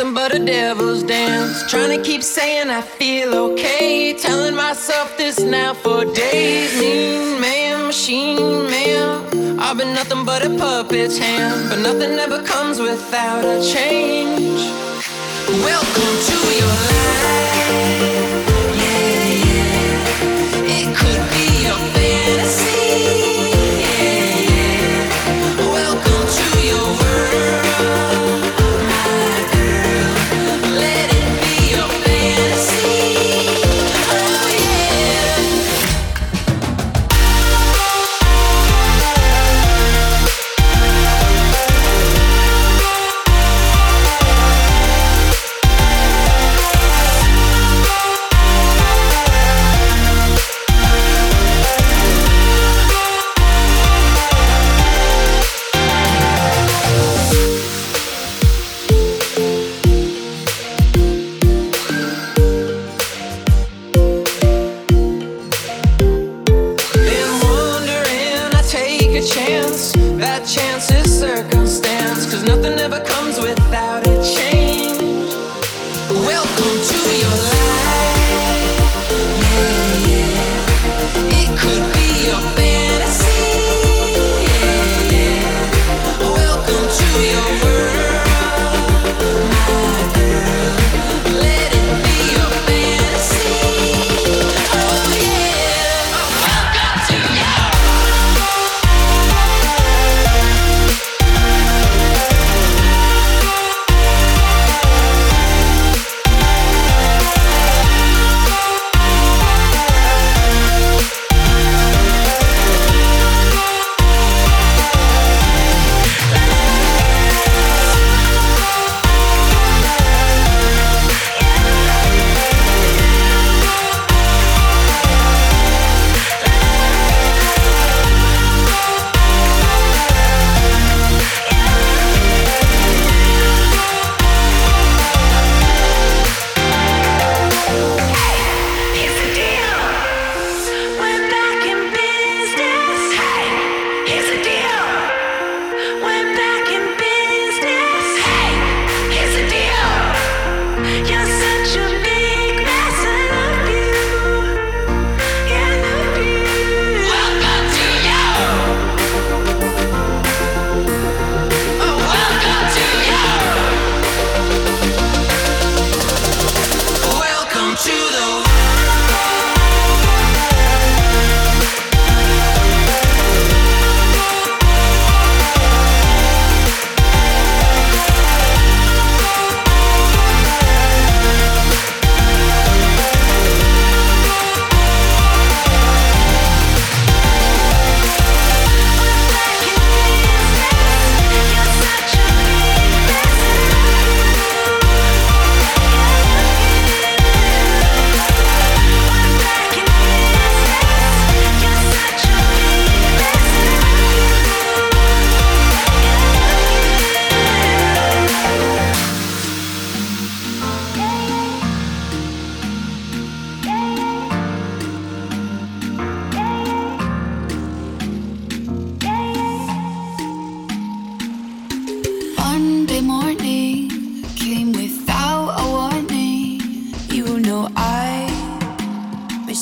nothing but a devil's dance. Trying to keep saying I feel okay. Telling myself this now for days. Mean man, machine man. I've been nothing but a puppet's hand. But nothing ever comes without a change. Welcome to your life.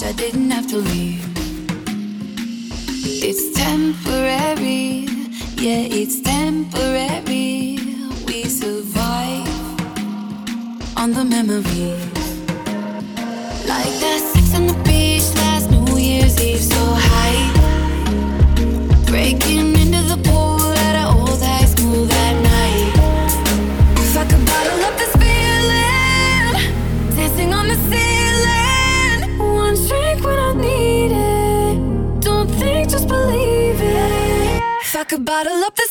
wish I didn't have to leave. It's temporary, yeah, it's temporary. We survive on the memory. bottle up the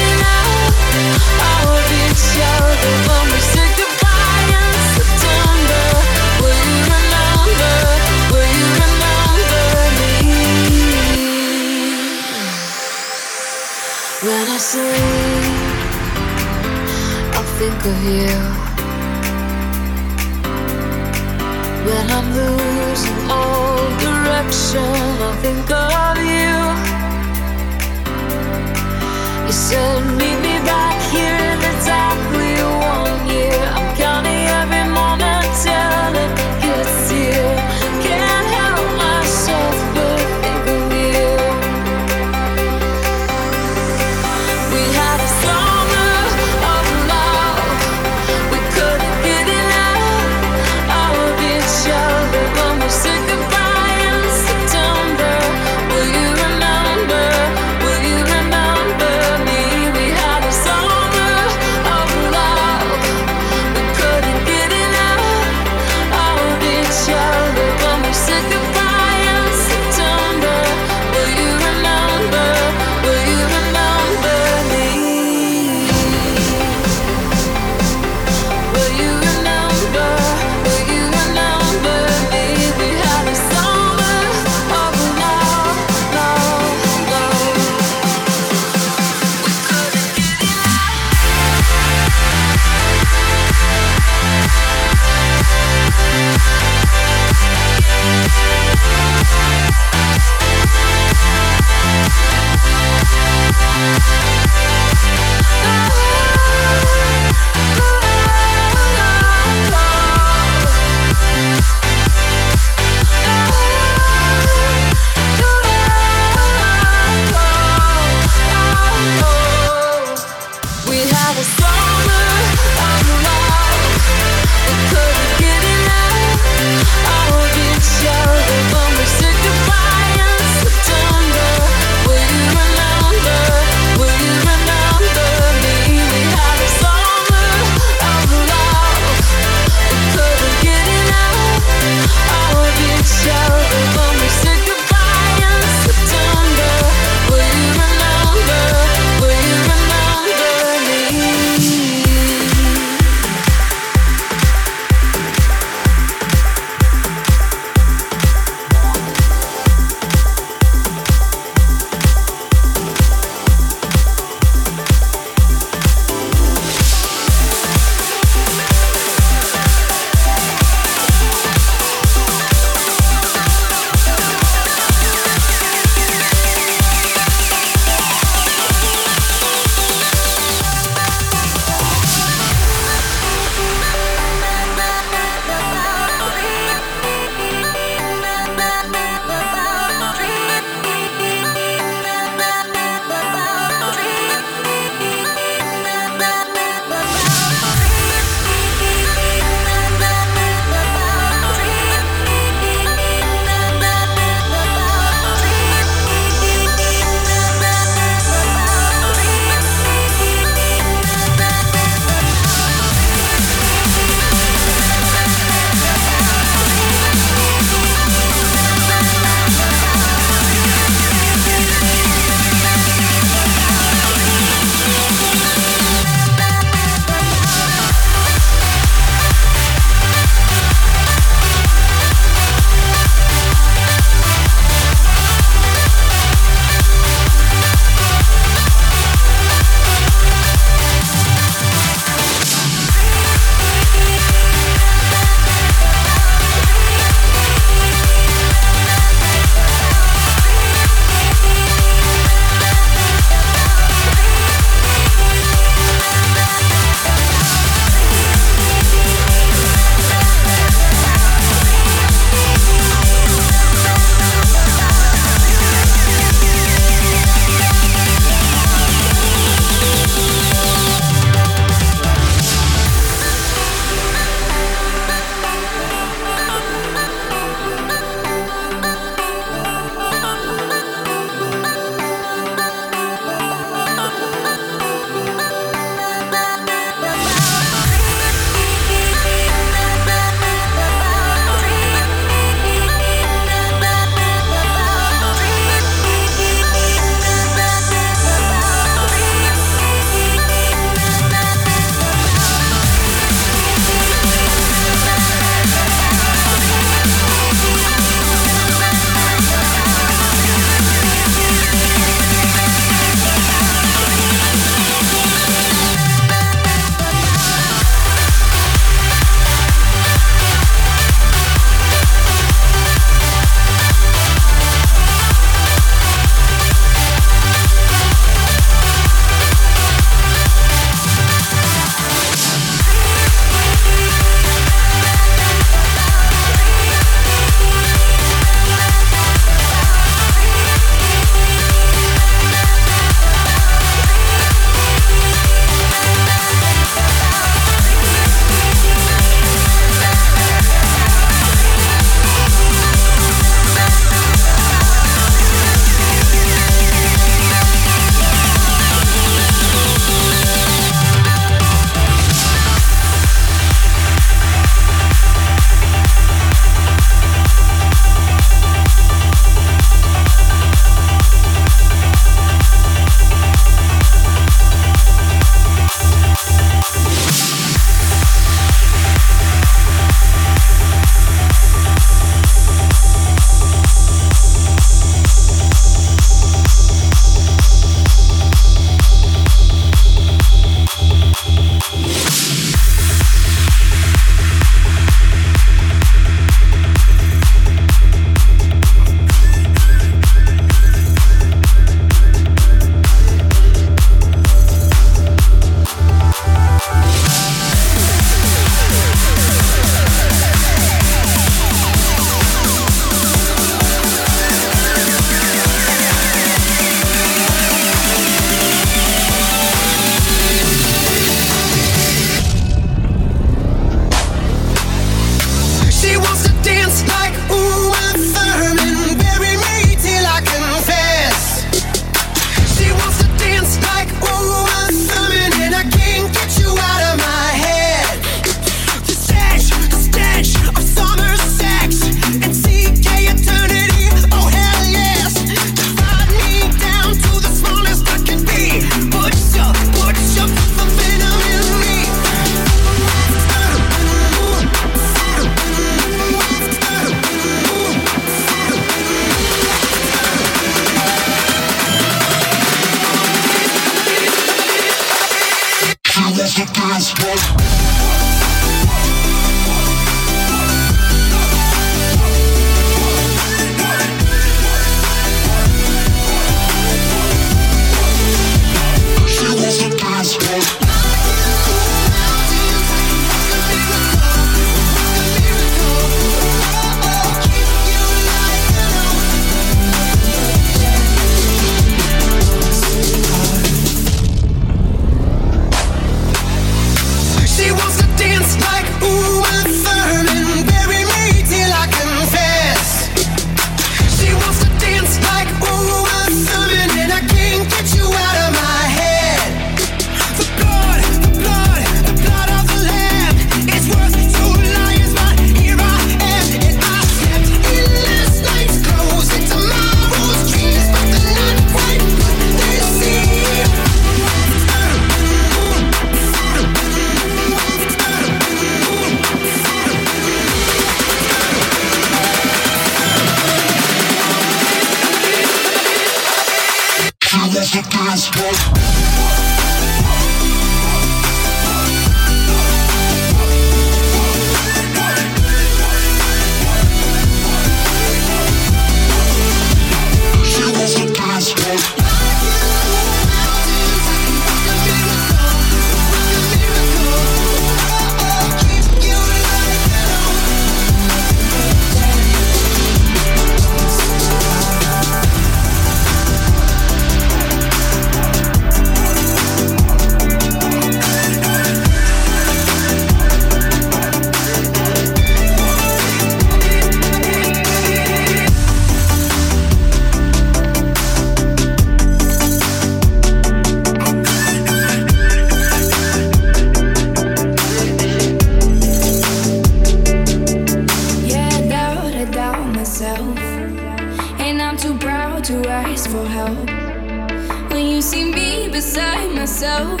beside myself.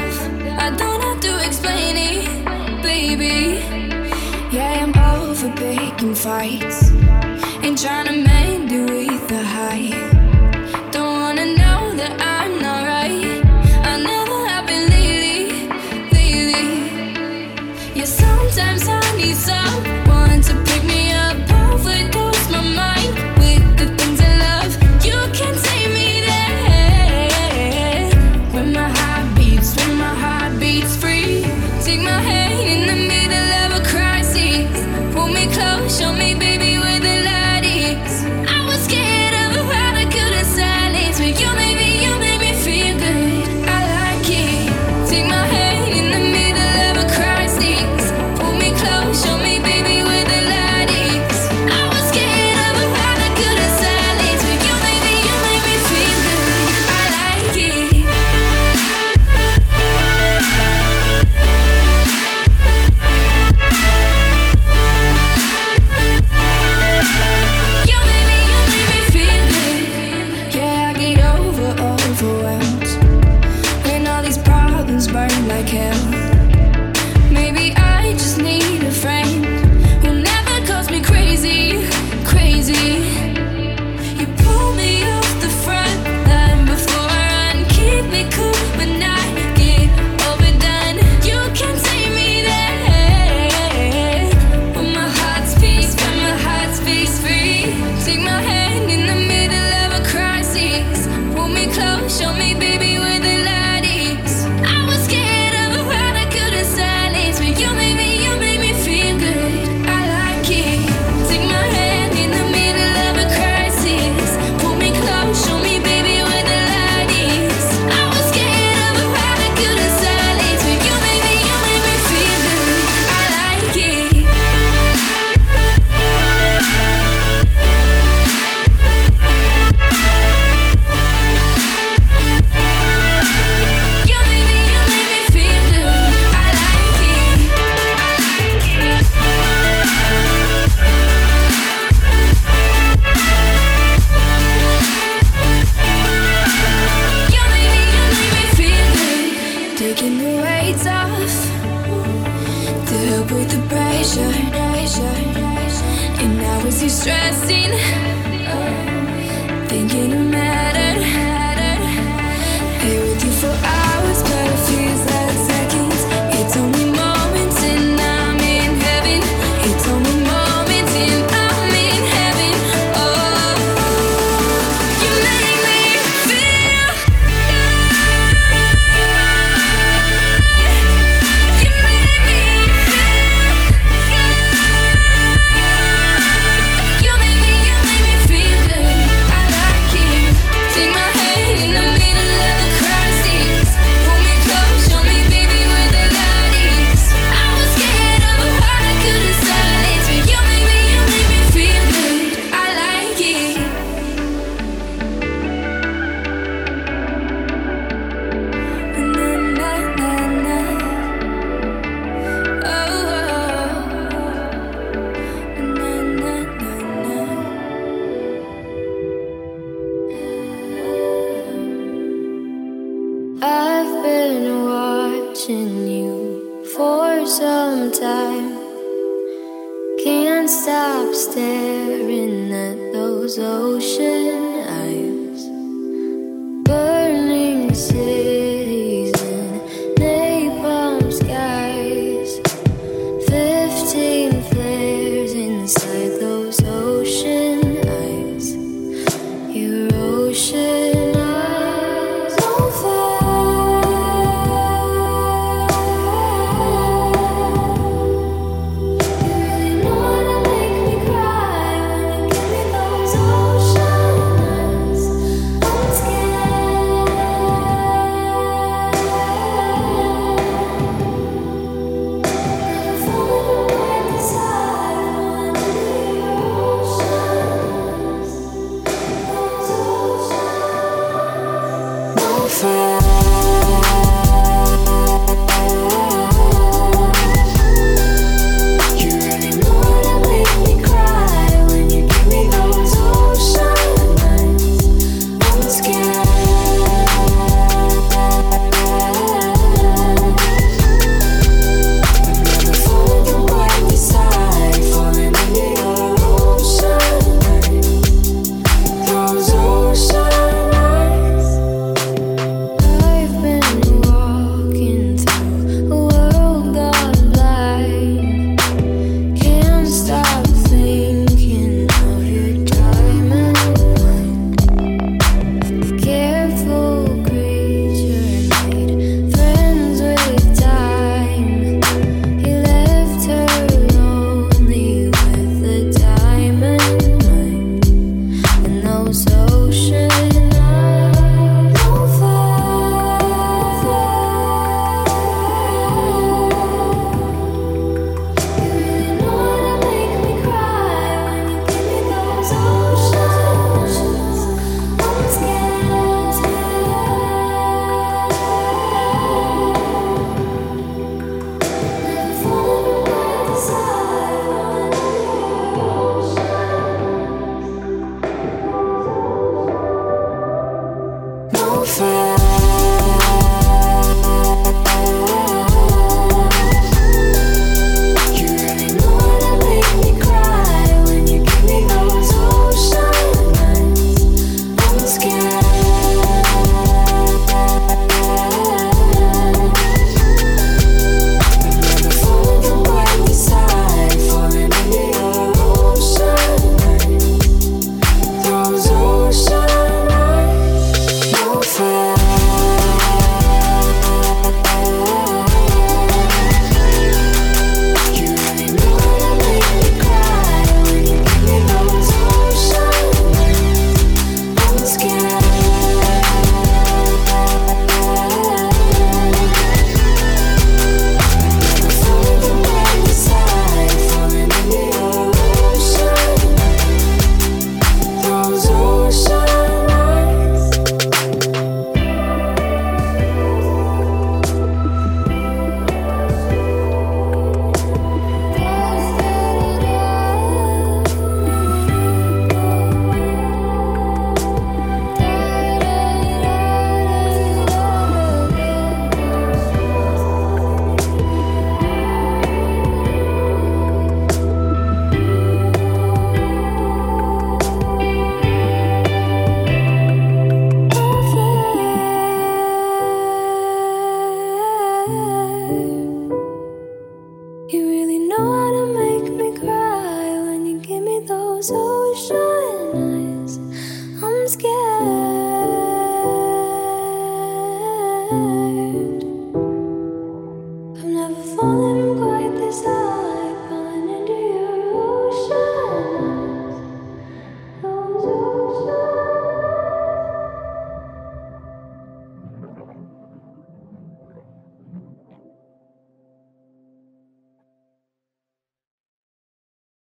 I don't have to explain it, baby. Yeah, I'm over picking fights. Ain't trying to mend it with a high. 是